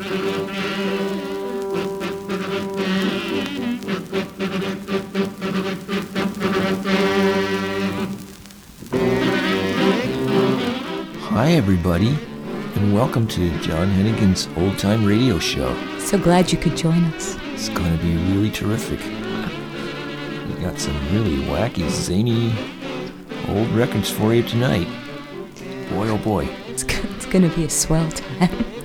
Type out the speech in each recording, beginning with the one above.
Hi, everybody, and welcome to John Hennigan's Old Time Radio Show. So glad you could join us. It's going to be really terrific. We got some really wacky, zany old records for you tonight. Boy, oh boy. It's, it's going to be a swell time.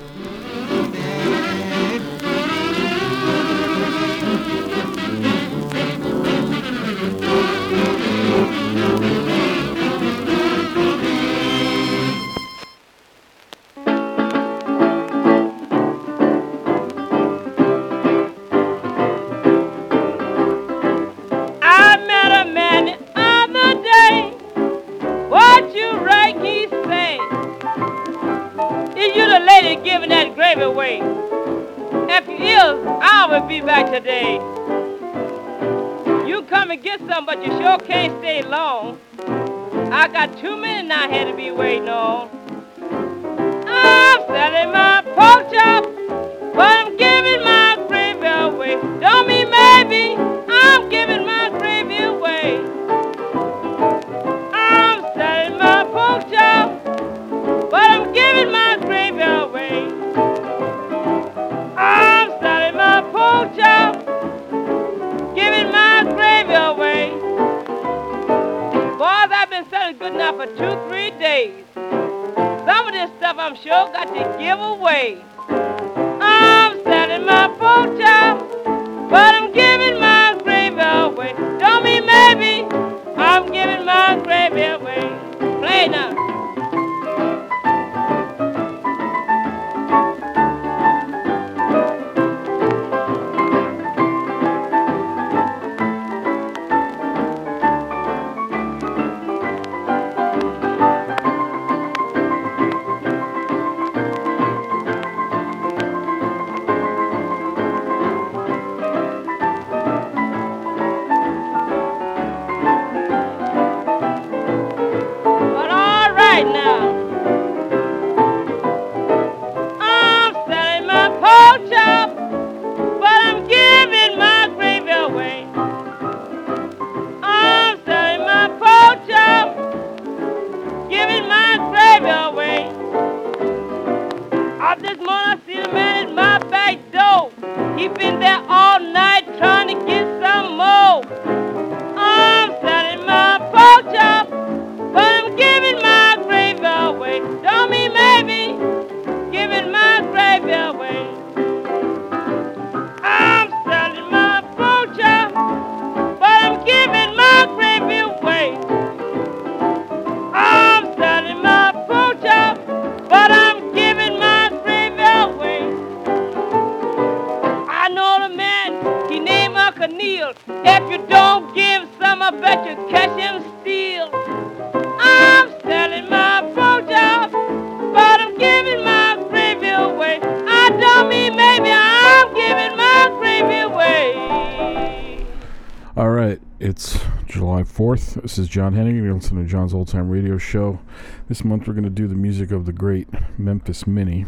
This is John Henning. You're listening to John's Old Time Radio Show. This month we're going to do the music of the great Memphis Minnie.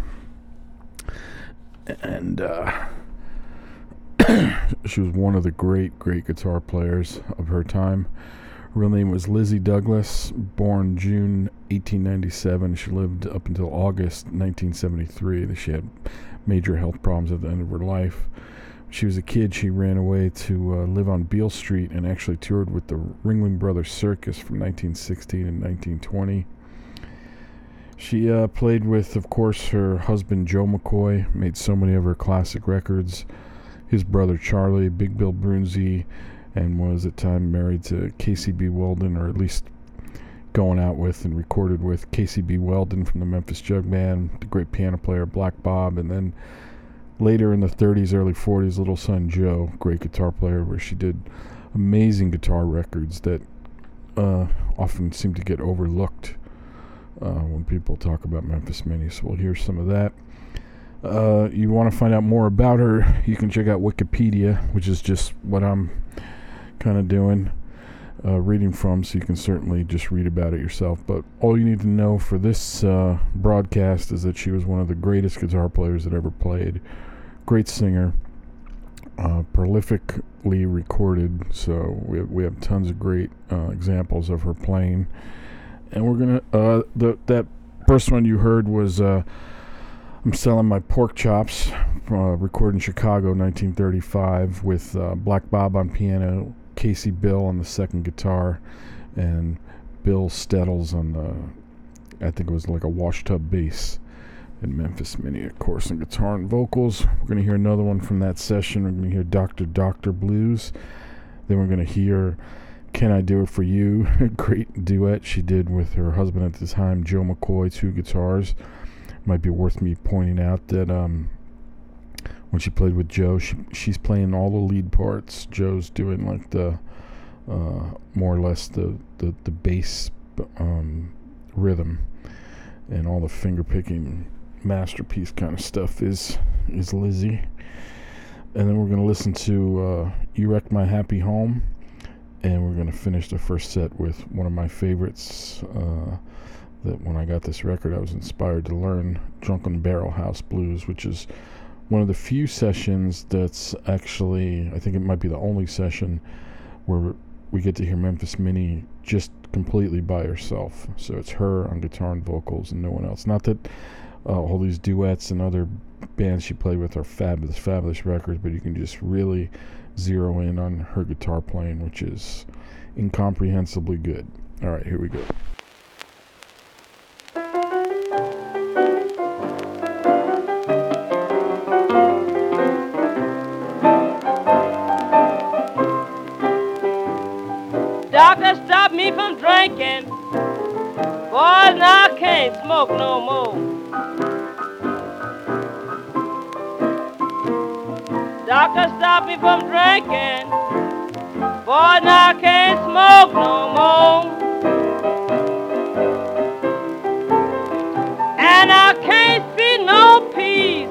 And uh, she was one of the great, great guitar players of her time. Her real name was Lizzie Douglas, born June 1897. She lived up until August 1973. She had major health problems at the end of her life she was a kid, she ran away to uh, live on Beale Street and actually toured with the Ringling Brothers Circus from 1916 and 1920. She uh, played with, of course, her husband Joe McCoy, made so many of her classic records. His brother Charlie, Big Bill Broonzy, and was at time married to Casey Bill Weldon, or at least going out with and recorded with Casey Bill Weldon from the Memphis Jug Band, the great piano player Black Bob, and then later in the 30s, early 40s, little son Joe, great guitar player, where she did amazing guitar records that uh, often seem to get overlooked uh, when people talk about Memphis Minnie. So we'll hear some of that. Uh, you want to find out more about her, you can check out Wikipedia, which is just what I'm kind of doing. uh, reading from, so you can certainly just read about it yourself. But all you need to know for this uh, broadcast is that she was one of the greatest guitar players that ever played. Great singer, uh, prolifically recorded, so we have, we have tons of great uh, examples of her playing. And we're gonna uh, the that first one you heard was uh, I'm selling my pork chops, recorded in Chicago, 1935, with Black Bob on piano, Casey Bill on the second guitar, and Bill Stettles on the, I think it was like a washtub bass. And Memphis Minnie, of course, on guitar and vocals. We're going to hear another one from that session. We're going to hear Dr. Doctor Blues. Then we're going to hear Can I Do It For You? A great duet she did with her husband at the time, Joe McCoy, two guitars. Might be worth me pointing out that um, when she played with Joe. She she's playing all the lead parts. Joe's doing like the uh, more or less the the the bass um, rhythm and all the finger picking masterpiece kind of stuff is is Lizzie. And then we're gonna listen to uh, "You Wrecked My Happy Home," and we're gonna finish the first set with one of my favorites. Uh, that when I got this record, I was inspired to learn "Drunken Barrel House Blues," which is one of the few sessions that's actually, I think it might be the only session where we get to hear Memphis Minnie just completely by herself. So it's her on guitar and vocals and no one else. Not that uh, all these duets and other bands she played with are fabulous, fabulous records, but you can just really zero in on her guitar playing, which is incomprehensibly good. All right, here we go. Doctor, stop me from drinking. Boys, now I can't smoke no more. Doctor stop me from drinking. Boy, now I can't smoke no more. And I can't see no peace.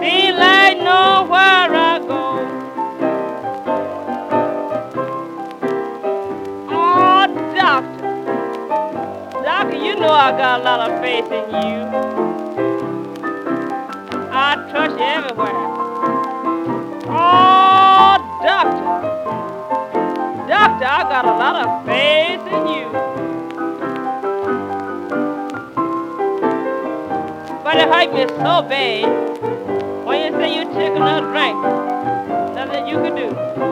Feel like nowhere I go. Oh, doctor. Doctor, you know I got a lot of faith in you. I trust you everywhere. Doctor. Doctor, I got a lot of faith in you. But it hurt me so bad when you say you took another drink. Nothing you could do.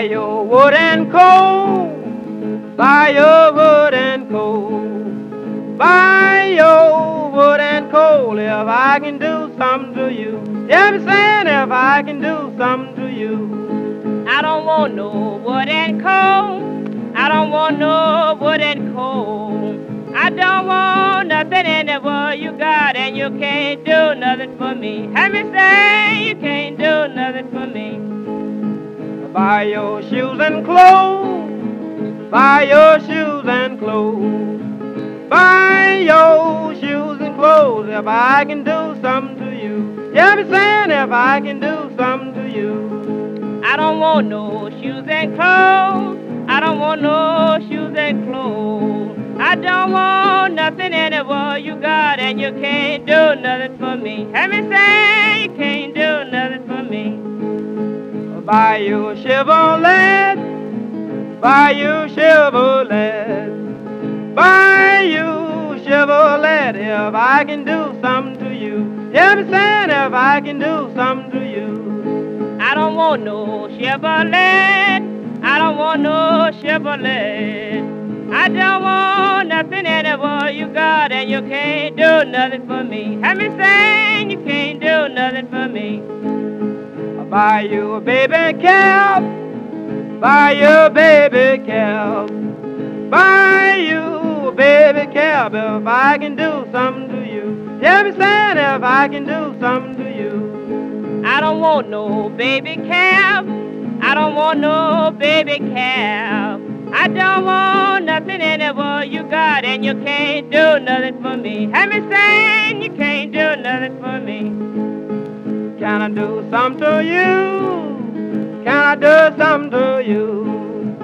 Buy your wood and coal. Buy your wood and coal. Buy your wood and coal if I can do something to you. Yeah, saying if I can do something to you. I don't want no wood and coal. I don't want no wood and coal. I don't want nothing in the world you got, and you can't do nothing for me. Have me say you can't do nothing for me. Buy your shoes and clothes. Buy your shoes and clothes. Buy your shoes and clothes if I can do something to you. Yeah, me saying if I can do something to you. I don't want no shoes and clothes. I don't want no shoes and clothes. I don't want nothing in you got, and you can't do nothing for me. Have me say you can't do nothing for me. Buy you a Chevrolet, buy you a Chevrolet, buy you a Chevrolet if I can do something to you. Me saying if I can do something to you. I don't want no Chevrolet. I don't want no Chevrolet. I don't want nothing world you got, and you can't do nothing for me. Have me saying you can't do nothing for me. Buy you a baby cab, buy you a baby cab, buy you a baby cab if I can do something to you. Yeah, me saying if I can do something to you. I don't want no baby cab. I don't want no baby cab. I don't want nothing in the world you got, and you can't do nothing for me. Have me saying you can't do nothing for me. Can I do something to you? Can I do something to you?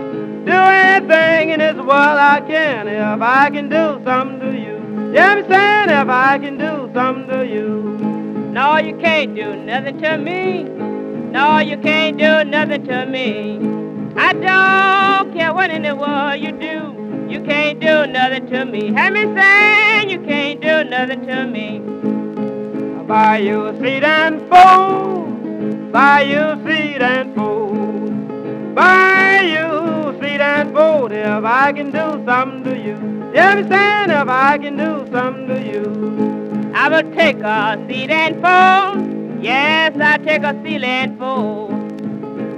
Do anything in this world I can if I can do something to you. Yeah, I'm saying if I can do something to you. No, you can't do nothing to me. No, you can't do nothing to me. I don't care what in the world you do. You can't do nothing to me. Have me saying you can't do nothing to me. Buy you a seat and fold. Buy you a seat and fold. Buy you a seat and fold if I can do something to you. You understand if I can do something to you. I will take a seat and fold. Yes, I take a seat and fold.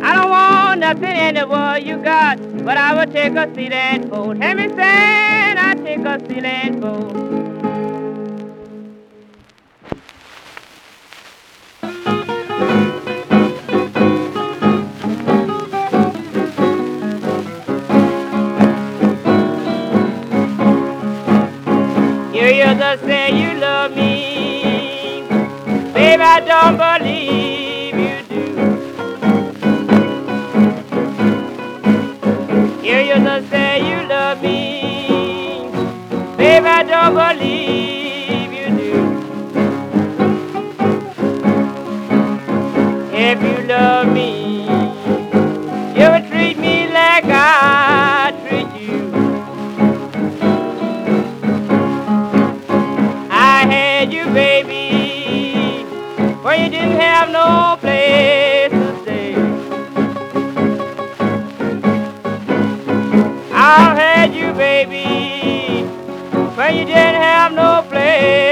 I don't want nothing in the world you got, but I will take a seat and fold. Hear me saying I take a seat and fold. The say you love me, Babe, I don't believe when you didn't have no place to stay. I had you, baby, when you didn't have no place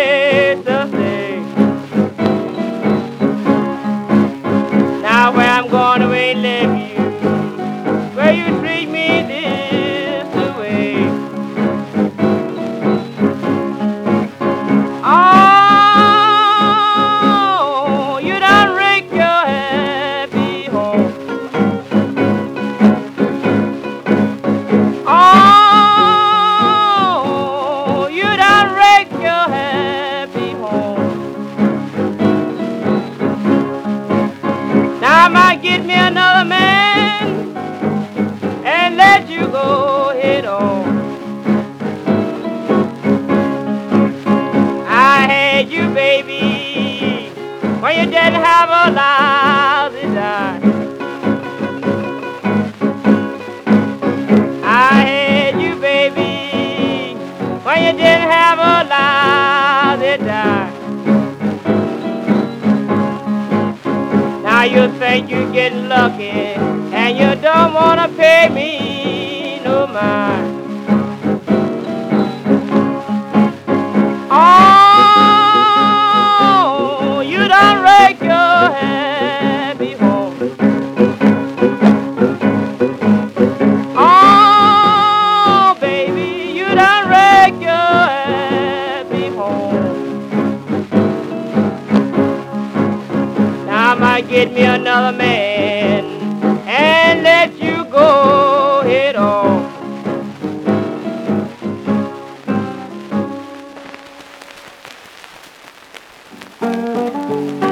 If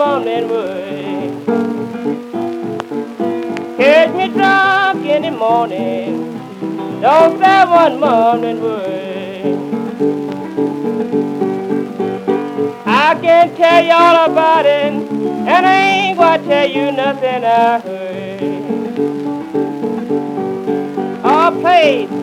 morning word. Catch me drunk in the morning. Don't say one morning word. I can tell you all about it, and I ain't gonna tell you nothing I heard. Oh, please.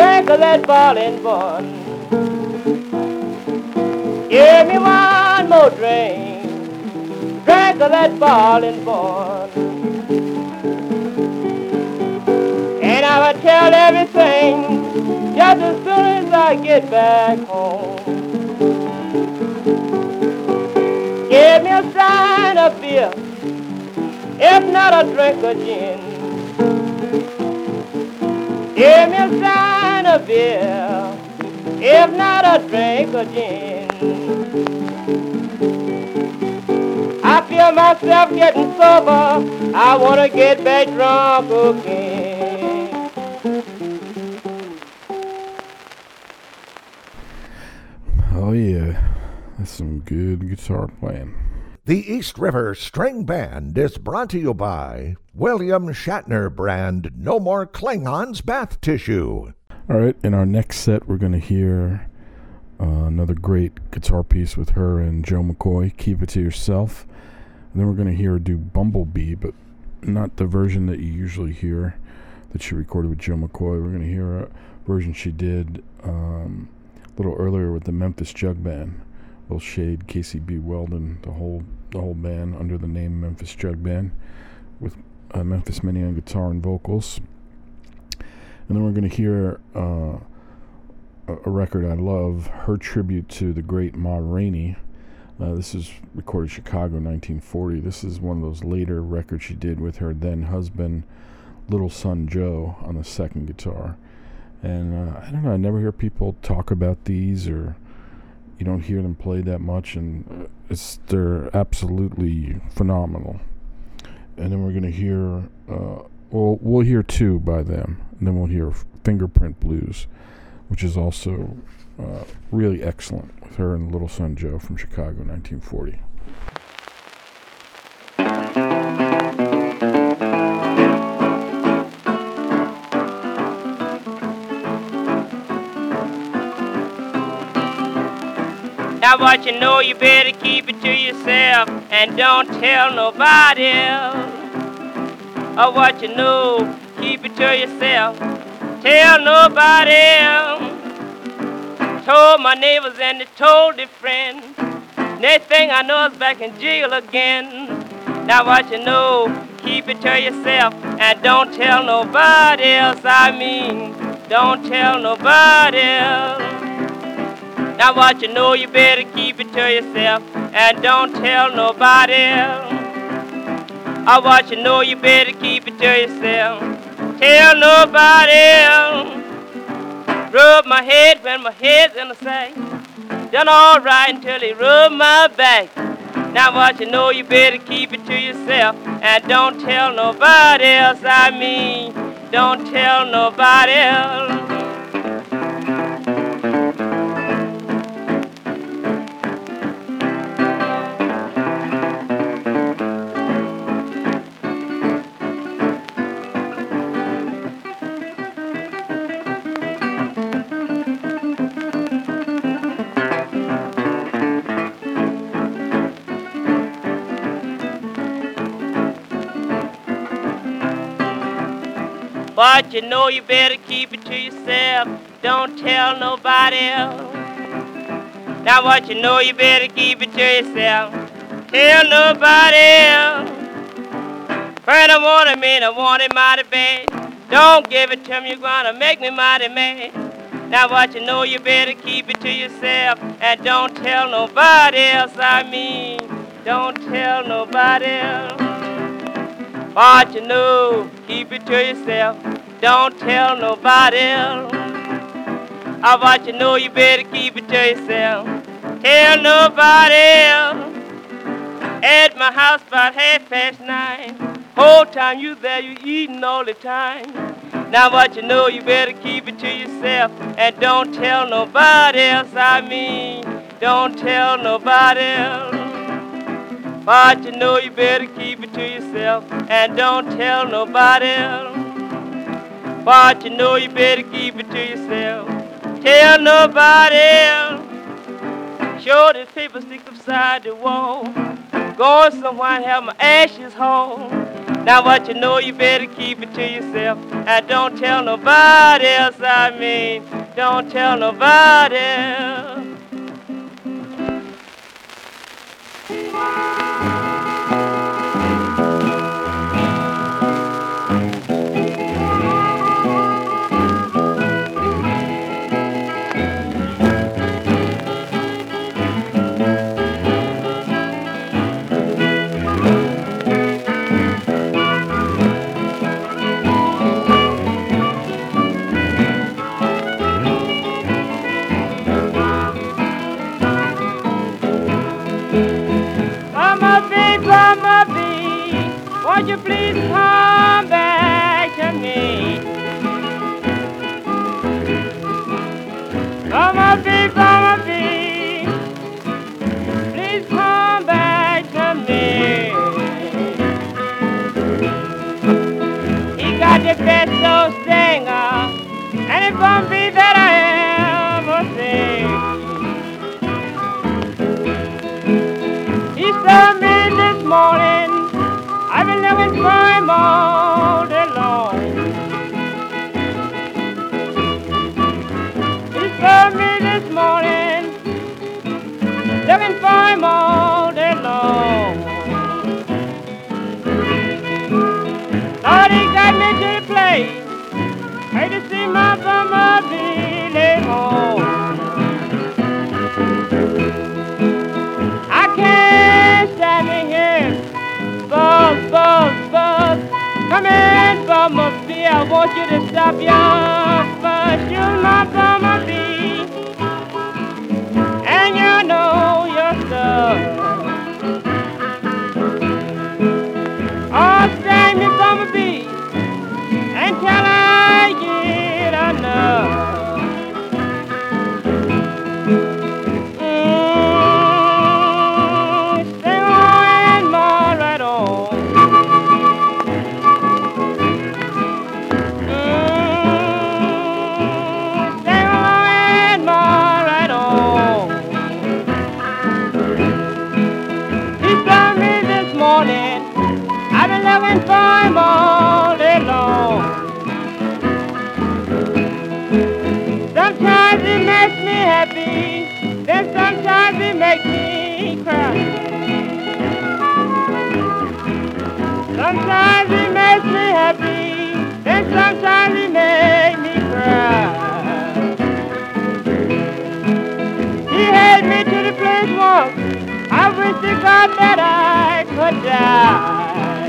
Drink of that boiling bun. Give me one more drink, drink of that boiling bun. And I will tell everything just as soon as I get back home. Give me a sign of beer, if not a drink of gin. Give me a sign of beer, if not a drink of gin. I feel myself getting sober, I wanna get back drunk again. Oh yeah, that's some good guitar playing. The East River String Band is brought to you by William Shatner brand No More Klingons Bath Tissue. All right, in our next set, we're going to hear uh, another great guitar piece with her and Joe McCoy, Keep It To Yourself. And then we're going to hear her do Bumblebee, but not the version that you usually hear that she recorded with Joe McCoy. We're going to hear a version she did um, a little earlier with the Memphis Jug Band. Will Shade, Casey Bill Weldon, the whole the whole band under the name Memphis Jug Band, with uh, Memphis Minnie on guitar and vocals. And then we're going to hear uh, a, record I love, her tribute to the great Ma Rainey. Uh, this is recorded Chicago 1940. This is one of those later records she did with her then husband, Little Son Joe, on the second guitar. And uh, I don't know, I never hear people talk about these or you don't hear them played that much, and it's they're absolutely phenomenal. And then we're gonna hear, uh, well, we'll hear two by them, and then we'll hear Fingerprint Blues, which is also uh, really excellent with her and Little Son Joe from Chicago, 1940. Now what you know, you better keep it to yourself and don't tell nobody else. Or what you know, keep it to yourself. Tell nobody else. Told my neighbors and they told their friends. Next thing I know, I was back in jail again. Now what you know, keep it to yourself and don't tell nobody else. I mean, don't tell nobody else. Now what you know, you better keep it to yourself and don't tell nobody else. I want you know, you better keep it to yourself. Tell nobody else. Rub my head when my head's in the sack. Done all right until he rubbed my back. Now what you know, you better keep it to yourself and don't tell nobody else. I mean, don't tell nobody else. But you know you better keep it to yourself. Don't tell nobody else. Now what you know you better keep it to yourself. Tell nobody else. Friend, I want it, man, I want it mighty bad. Don't give it to me, you're gonna make me mighty mad. Now what you know you better keep it to yourself and don't tell nobody else. I mean, don't tell nobody else. But you know, keep it to yourself. Don't tell nobody else. I want you know you better keep it to yourself. Tell nobody else. At my house about half past nine. Whole time you there, you eating all the time. Now what you know, you better keep it to yourself and don't tell nobody else. I mean, don't tell nobody else. But you know you better keep it to yourself and don't tell nobody else. But you know you better keep it to yourself. Tell nobody else. Sure this paper stick beside the wall. Going somewhere and have my ashes home. Now what you know you better keep it to yourself and don't tell nobody else. I mean, don't tell nobody else. Música for Come in, bumblebee. I want you to stop your buzz. You're my sometimes he made me cry. He had me to the place walk. I wish to God that I could die.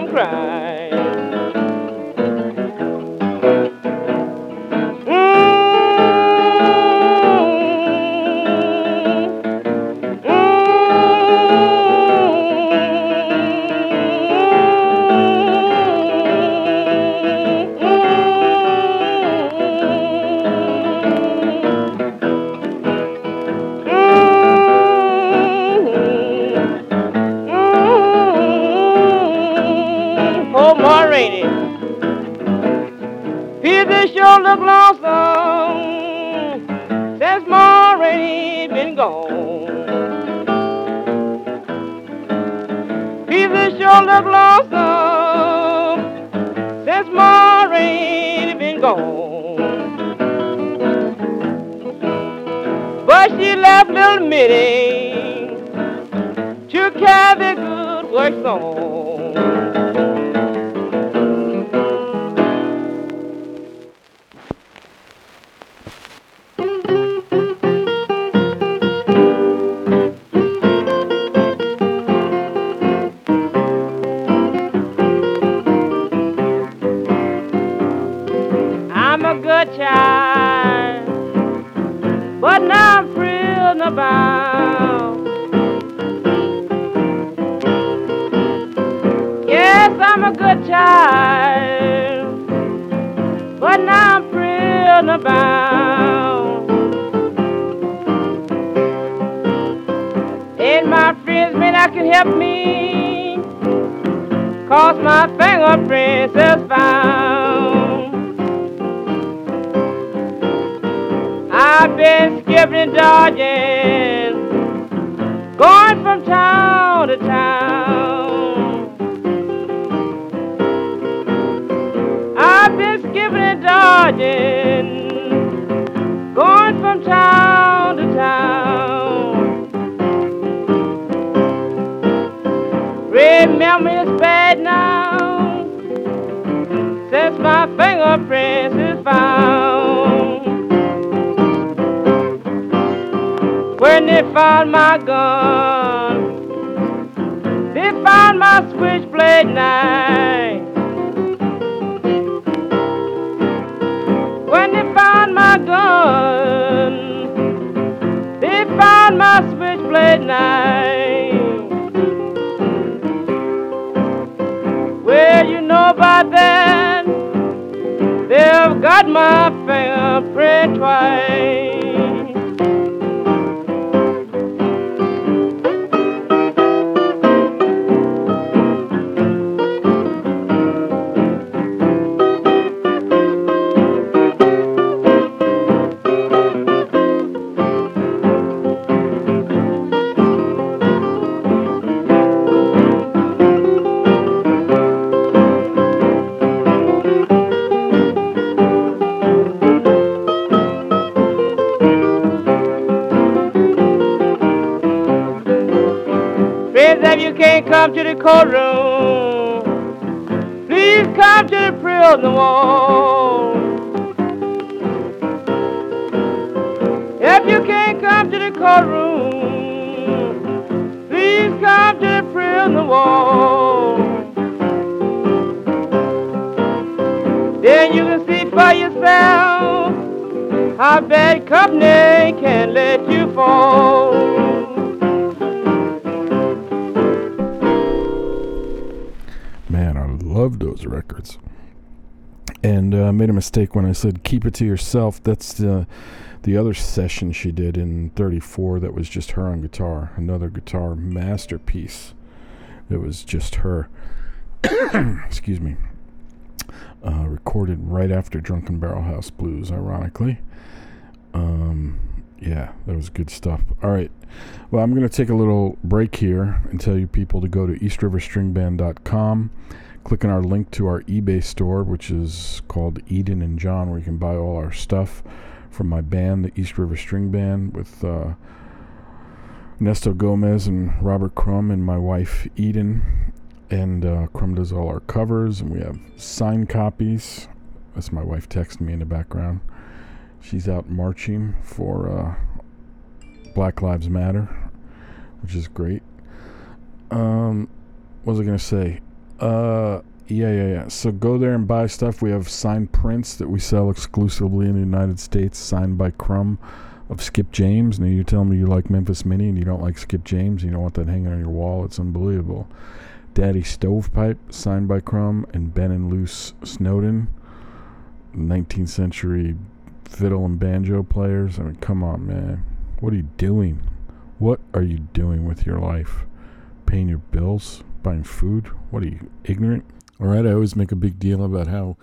don't cry. committing to carry tell me it's bad now since my fingerprints is found. When they found my gun, they found my switchblade knife. When they found my gun, they found my switchblade knife. that they've got my fingerprint twice. Come to the courtroom, please come to the prison wall. Mistake when I said keep it to yourself. That's the the other session she did in 34 that was just her on guitar. Another guitar masterpiece. It was just her. Excuse me. Uh, recorded right after Drunken Barrel House Blues, ironically. Um, yeah, that was good stuff. All right. Well, I'm going to take a little break here and tell you people to go to eastriverstringband.com. Click on our link to our eBay store, which is called Eden and John, where you can buy all our stuff from my band, the East River String Band, with uh, Nesto Gomez and Robert Crumb and my wife Eden. And uh, Crumb does all our covers, and we have signed copies. That's my wife texting me in the background. She's out marching for uh, Black Lives Matter, which is great. Um, what was I gonna say? Uh, yeah, yeah, yeah. So go there and buy stuff. We have signed prints that we sell exclusively in the United States, signed by Crumb of Skip James. Now you tell me you like Memphis Minnie and you don't like Skip James. You don't want that hanging on your wall. It's unbelievable. Daddy Stovepipe, signed by Crumb, and Ben and Luce Snowden, 19th century fiddle and banjo players. I mean, come on, man. What are you doing? What are you doing with your life? Paying your bills? Buying food? What are you, ignorant? All right, I always make a big deal about how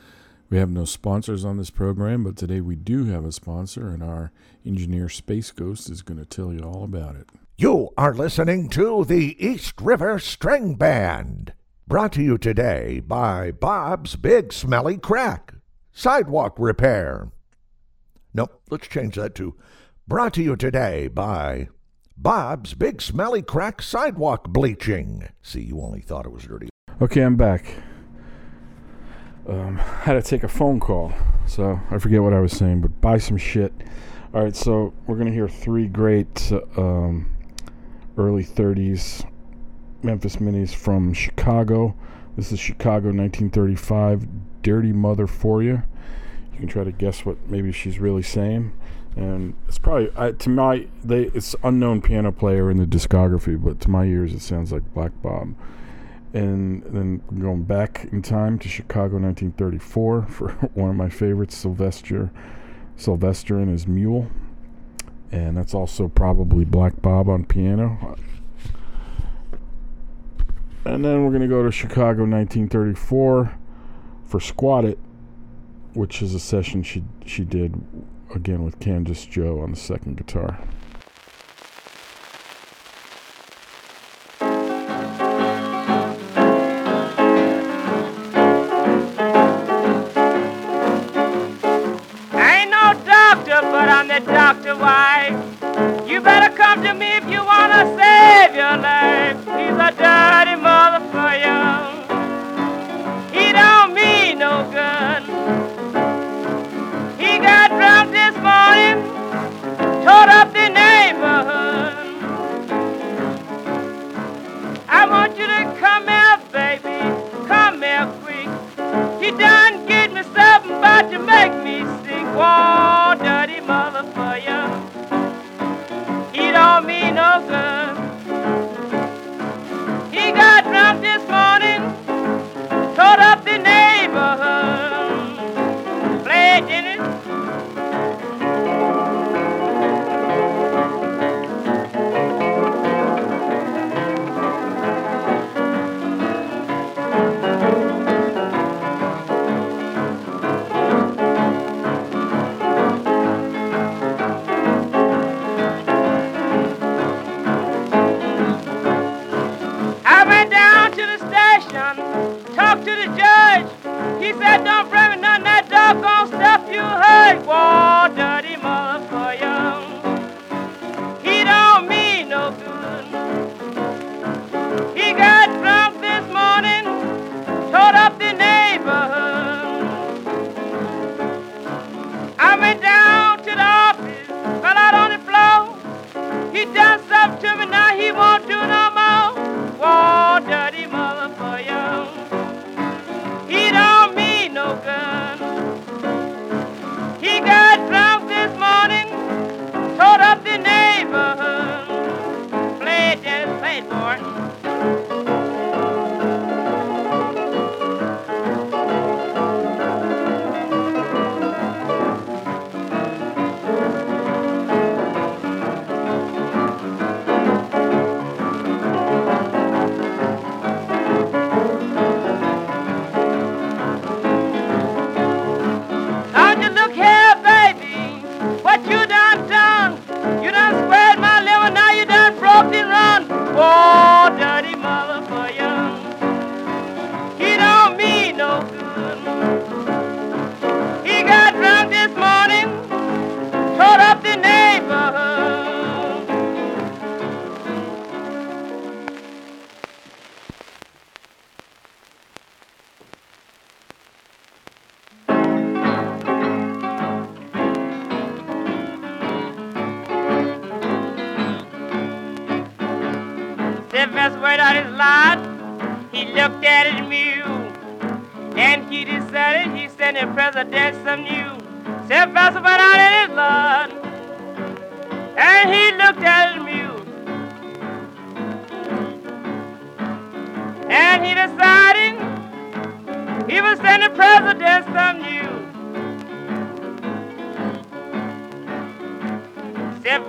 we have no sponsors on this program, but today we do have a sponsor, and our engineer Space Ghost is going to tell you all about it. You are listening to the East River String Band, brought to you today by Bob's Big Smelly Crack, Sidewalk Repair. Nope, let's change that to brought to you today by Bob's Big Smelly Crack Sidewalk Bleaching. See, you only thought it was dirty. Okay, I'm back. Um, had to take a phone call, so I forget what I was saying, but buy some shit. All right, so we're gonna hear three great um, early '30s Memphis Minnies from Chicago. This is Chicago 1935. Dirty Mother for you. You can try to guess what maybe she's really saying, and it's probably to my they it's unknown piano player in the discography, but to my ears it sounds like Black Bob and then going back in time to Chicago 1934 for one of my favorites, Sylvester Sylvester and his mule, and that's also probably Black Bob on piano. And then we're gonna go to Chicago 1934 for Squat It, which is a session she she did again with Kansas Joe on the second guitar. To make me. Whoa,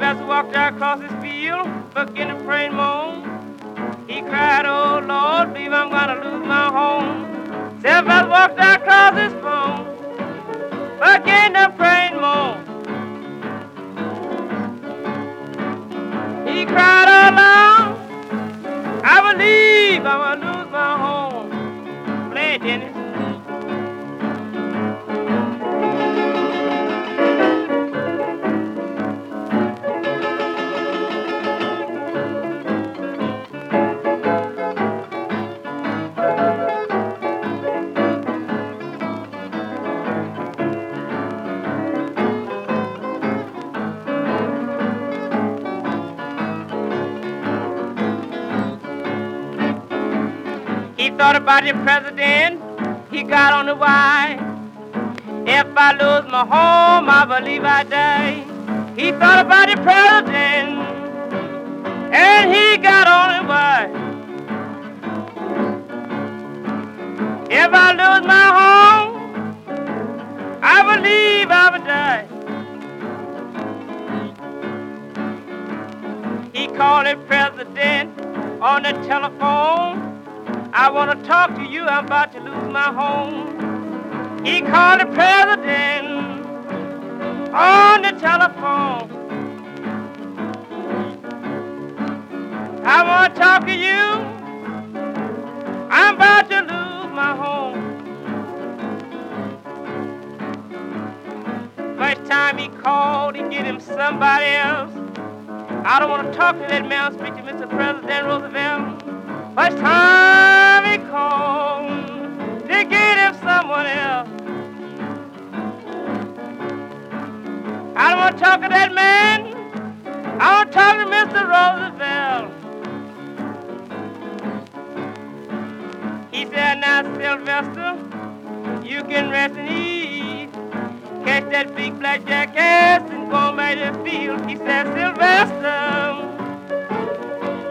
Sylvester walked out across his field, pray and moan. He cried, oh Lord, believe I'm gonna lose my home. Sylvester walked out across his The president. He got on the wire. If I lose my home, I believe I die. He thought about the president. And he got on the wire. If I lose my home, I believe I would die. He called the president on the telephone. I want to talk to you. I'm about to lose my home. He called the president on the telephone. I want to talk to you. I'm about to lose my home. First time he called, he get him somebody else. I don't want to talk to that man. Speak to Mr. President Roosevelt. First time he called, they get him someone else. I don't want to talk to that man. I want to talk to Mr. Roosevelt. He said, now, Sylvester, you can rest and ease. Catch that big black jackass and go by the field. He said, Sylvester,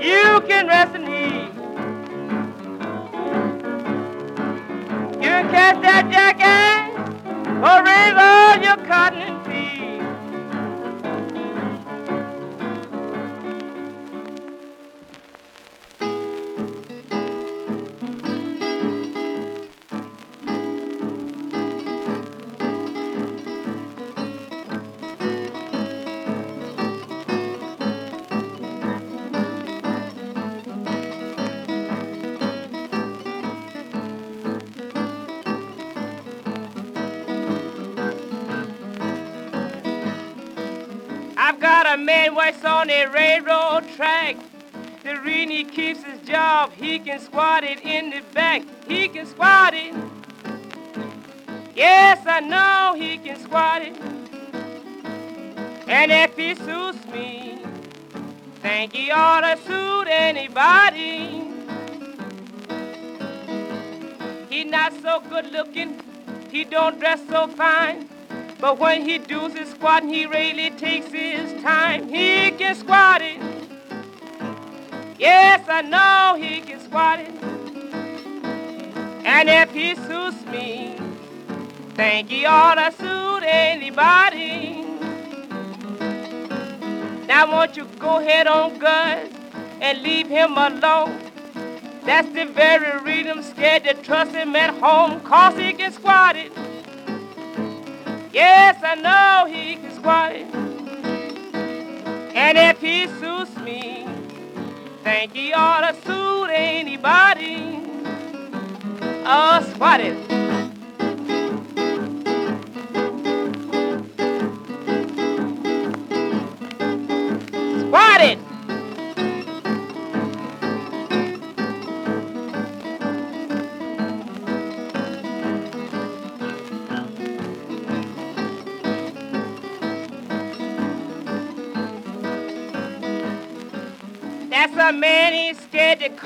you can rest and catch that jackass or raise all your cotton works on a railroad track. The reason he keeps his job, he can squat it in the back. He can squat it. Yes, I know he can squat it. And if he suits me, think he ought to suit anybody. He not so good looking, he don't dress so fine. But when he does his squatting, he really takes his time. He can squat it. Yes, I know he can squat it. And if he suits me, think he ought to suit anybody. Now won't you go ahead on Gus and leave him alone? That's the very reason I'm scared to trust him at home, cause he can squat it. Yes, I know he can squat. And if he suits me, think he ought to suit anybody. Oh, swat it.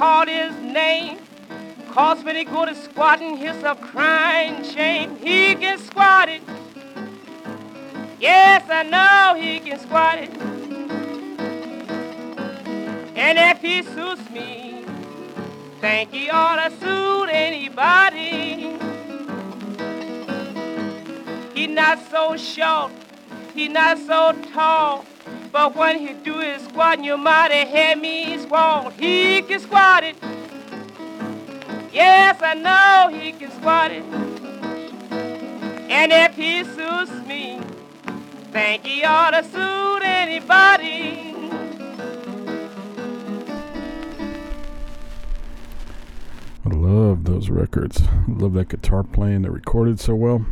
Scared to call his name. Cause when he go to squatting, he's a crying shame. He can squat it. Yes, I know he can squat it. And if he suits me, think he ought to suit anybody. He not so short, he not so tall. But when he do his squat, you might heard me squall. He can squat it. Yes, I know he can squat it. And if he suits me, think he ought to suit anybody. I love those records. I love that guitar playing. They're recorded so well.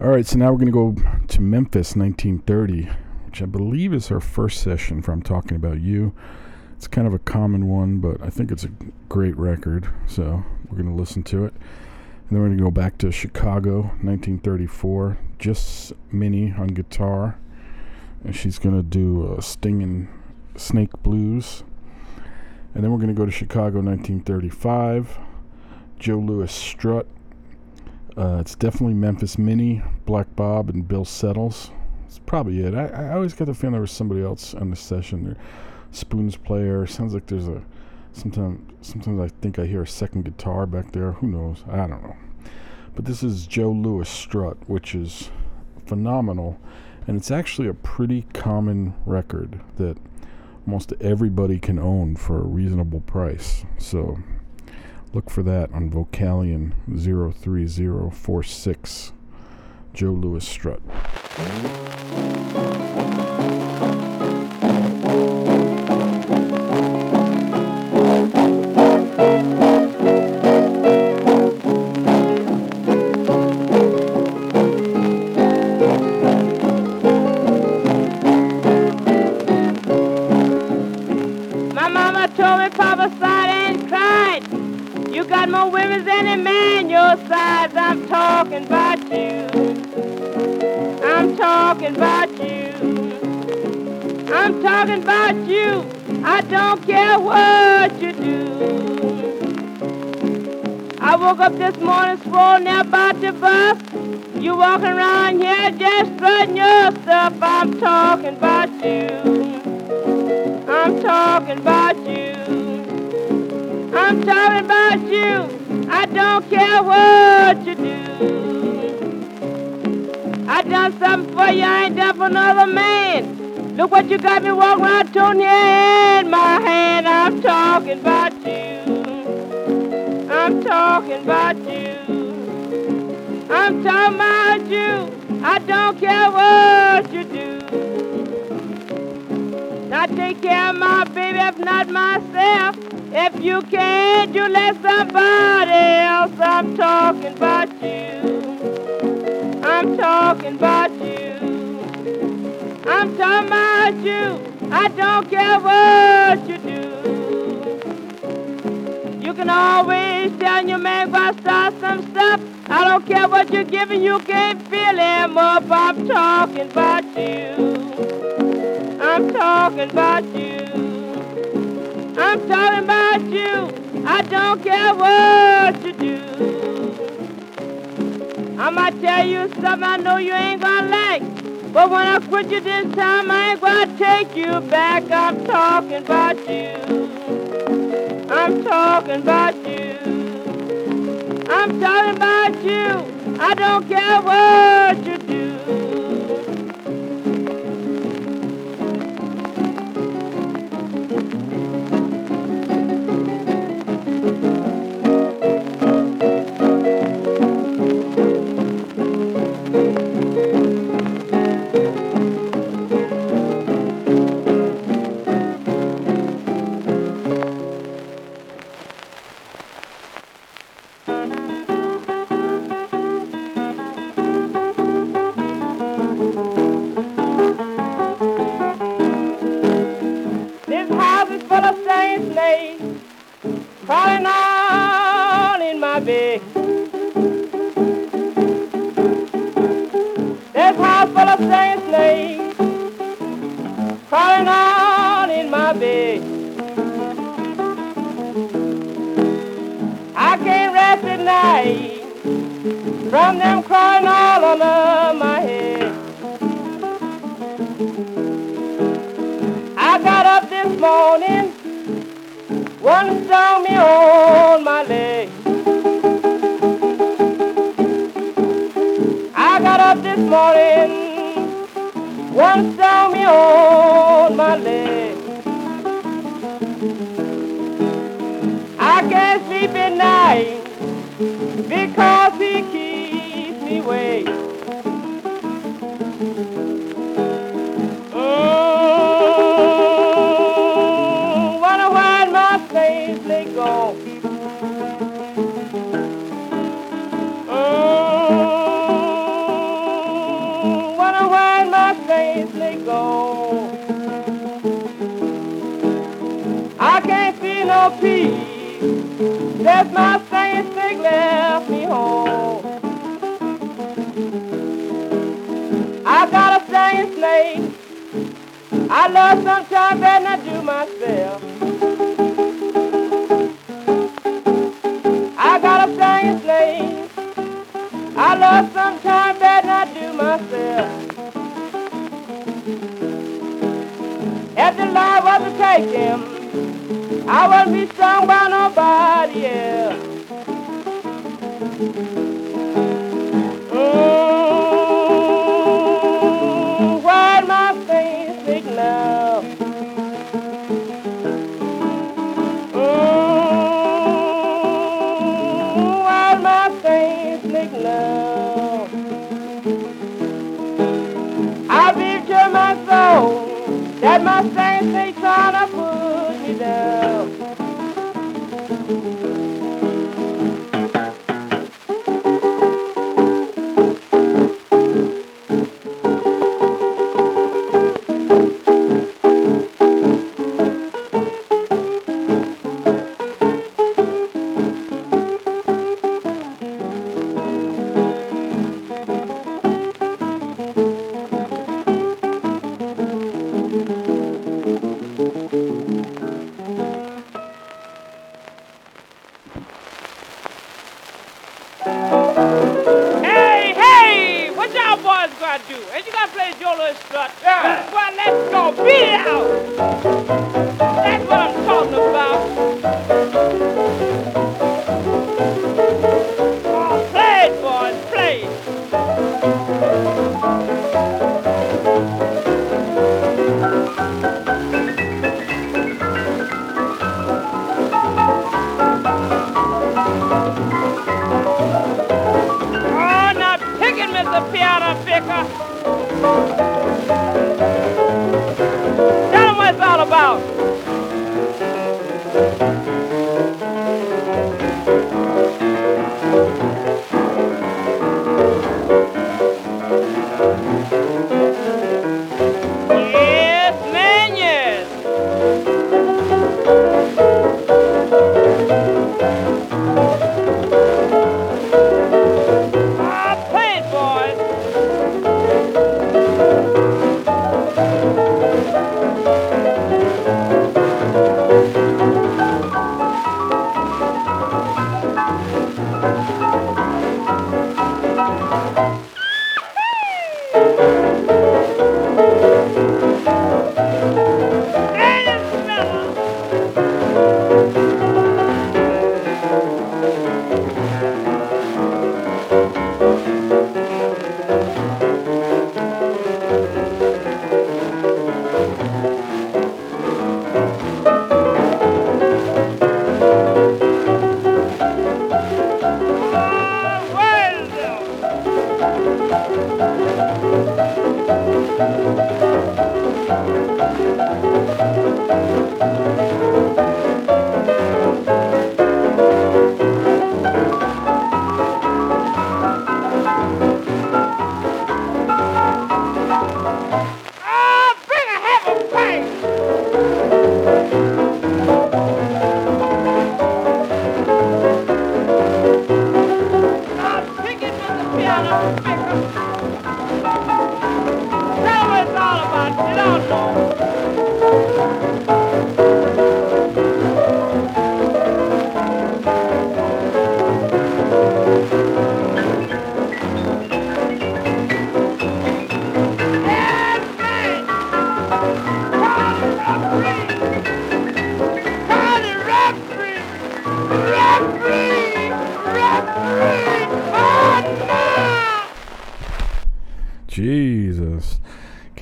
All right, so now we're going to go to Memphis, 1930, which I believe is her first session from Talking About You. It's kind of a common one, but I think it's a great record, so we're going to listen to it. And then we're going to go back to Chicago, 1934, just Minnie on guitar. And she's going to do a Stinging Snake Blues. And then we're going to go to Chicago, 1935. Joe Louis Strut. Uh, it's definitely Memphis Minnie, Black Bob, and Bill Settles. It's probably it. I, I always got the feeling there was somebody else on the session. or spoons player. Sounds like there's a. Sometimes, sometimes I think I hear a second guitar back there. Who knows? I don't know. But this is Joe Louis Strut, which is phenomenal, and it's actually a pretty common record that almost everybody can own for a reasonable price. So look for that on Vocalion 03046. Joe Louis Strut. Got more women than a man your size. I'm talking about you. I'm talking about you. I'm talking about you. I don't care what you do. I woke up this morning swollen about the bus. You walking around here just strutting your stuff. I'm talking about you. I'm talking about you. I'm talking about you. I don't care what you do. I done something for you, I ain't done for another man. Look what you got me walking around toting here in my hand. I'm talking about you. I'm talking about you. I'm talking about you. I don't care what you do. Now take care of my baby, if not myself. If you can't, you let somebody else. I'm talking about you. I'm talking about you. I'm talking about you. I don't care what you do. You can always tell your man go start some stuff. I don't care what you're giving, you can't fill him up. I'm talking about you. I'm talking about you. I'm talking about you. I don't care what you do. I might tell you something I know you ain't gonna like. But when I quit you this time, I ain't gonna take you back. I'm talking about you. I'm talking about you. I'm talking about you. I don't care what you do. From them crawling all under my head. I got up this morning, one stung me on my leg. I got up this morning, one stung me on my leg. I can't sleep at night because awake. Mm, wonder why my saints they gone. Mm, wonder why my saints they gone. I can't feel no peace. That's my snake. I love sometimes than I do myself. I got a singing snake. I love sometimes than I do myself. If the Lord was to take him, I wouldn't be strong by nobody else.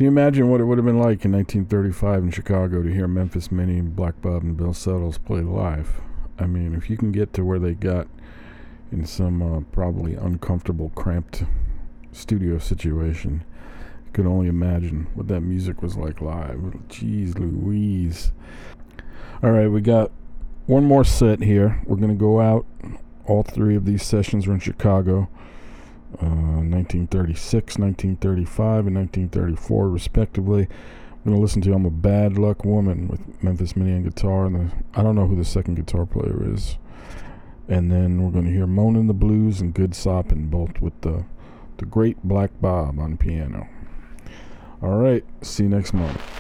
you imagine what it would have been like in 1935 in Chicago to hear Memphis Minnie, Black Bob, and Bill Settles play live? I mean, if you can get to where they got in some uh, probably uncomfortable, cramped studio situation, you can only imagine what that music was like live. Jeez Louise. All right, we got one more set here. We're going to go out. All three of these sessions were in Chicago. Uh, 1936, 1935, and 1934, respectively. I'm going to listen to I'm a Bad Luck Woman with Memphis Minnie on guitar, and the, I don't know who the second guitar player is. And then we're going to hear Moanin' the Blues and Good Soppin' both with the, the great Black Bob on piano. All right, see you next month.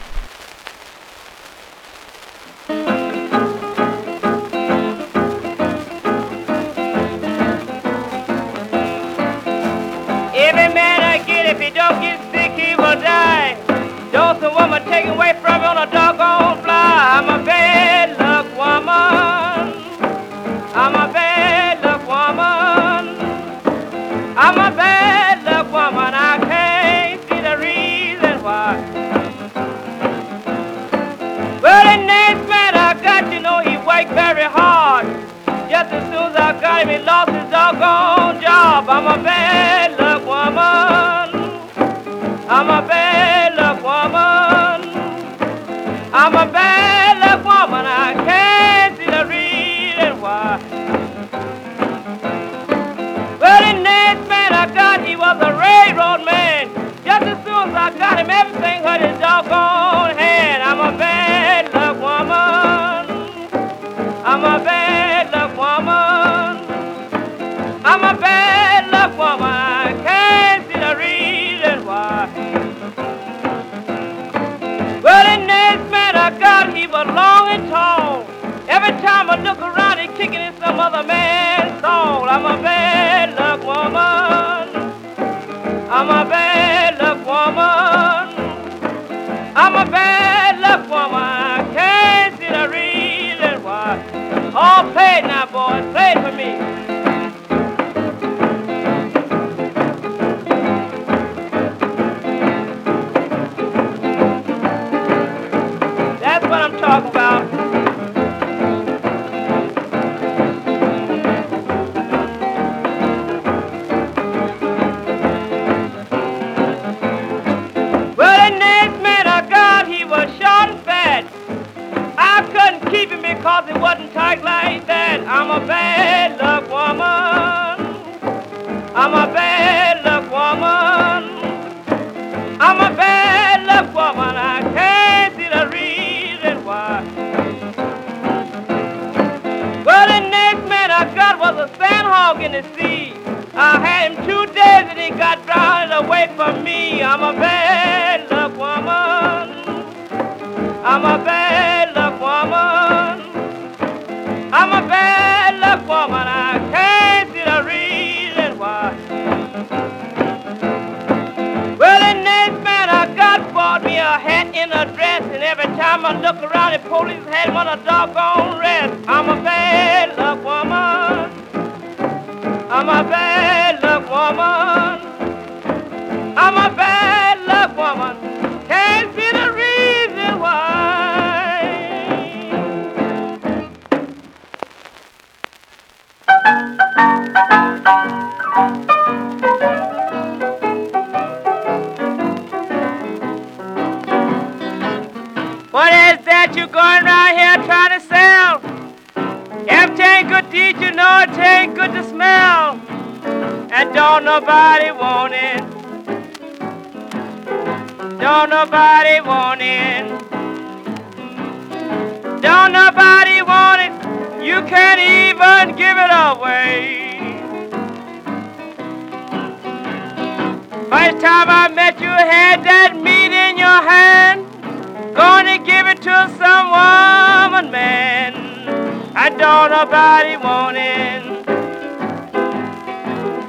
nobody wanting.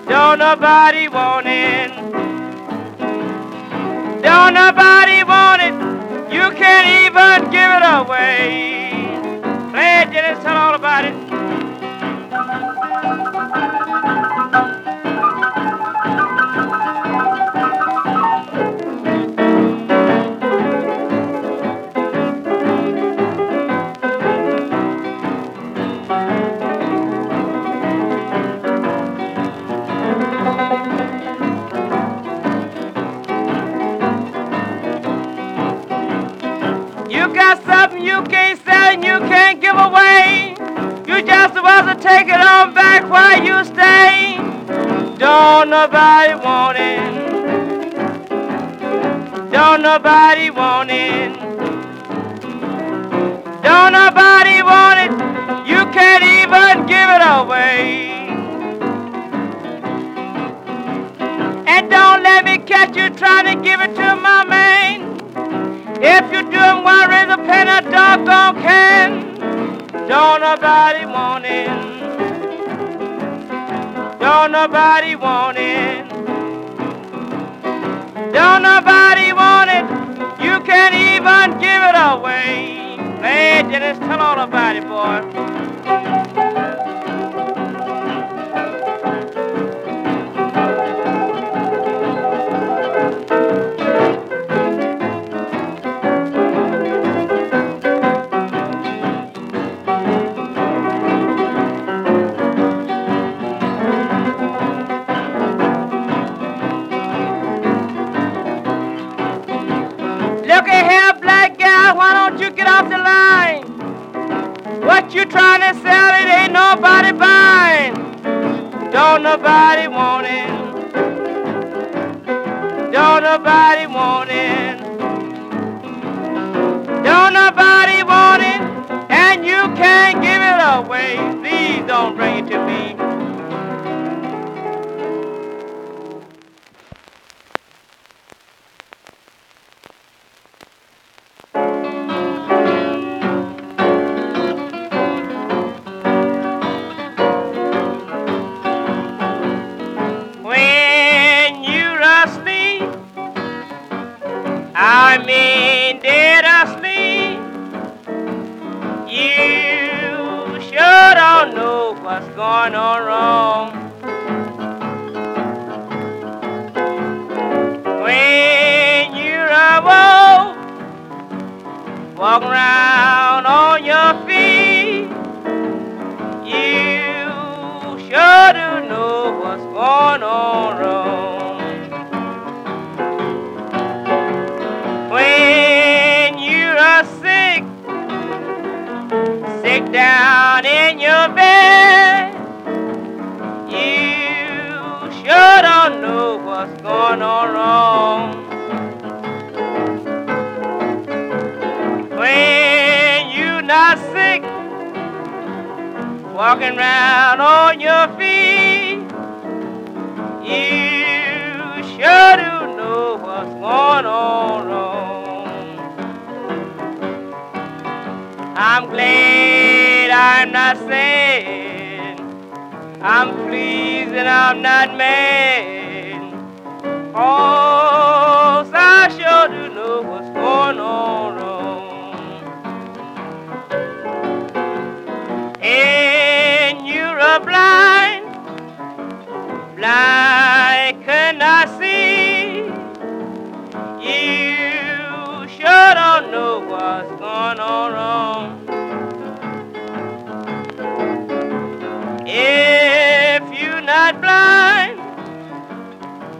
Don't nobody wanting. Don't nobody want it. You can't even give it away. Play didn't Tell all about it. Nobody want it. Don't nobody want it. Don't nobody want it. You can't even give it away. And don't let me catch you trying to give it to my man. If you're doing one raise a pen a doggone can. Don't nobody want it. Don't nobody want it. Don't nobody want it. You can't even give it away. Hey, Dennis, tell all about it, boy. Nobody want it. Don't nobody want it, and you can't give it away. Please don't bring it to me. Blind, blind cannot see. You sure don't know what's going on wrong. If you're not blind,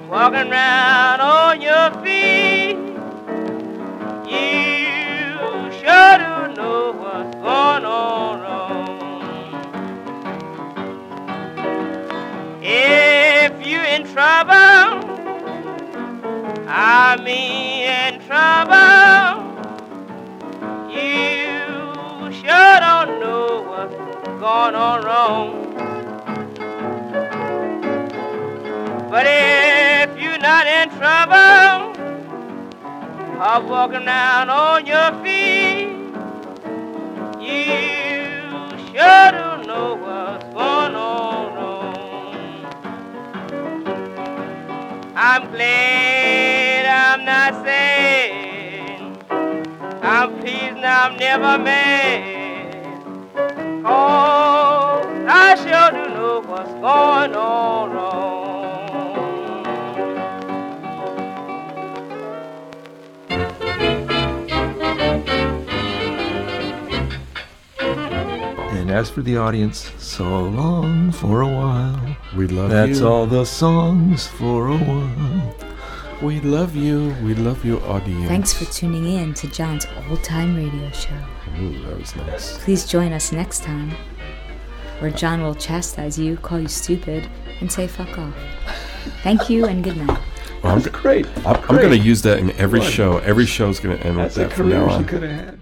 walking around on your Mean in trouble, you sure don't know what's going on wrong. But if you're not in trouble, I'm walking down on your feet. You sure don't know what's going on wrong. I'm glad pleased and I'm never mad. Cause I sure do know what's going on wrong. And as for the audience, so long for a while. We love That's you. That's all the songs for a while. We love you. We love your audience. Thanks for tuning in to John's old time radio show. Ooh, that was nice. Please join us next time, where John will chastise you, call you stupid, and say fuck off. Thank you and good night. Well, I'm, Great. I'm, I'm going to use that in every show. Every show is going to end That's with a that from now career she on. could have had.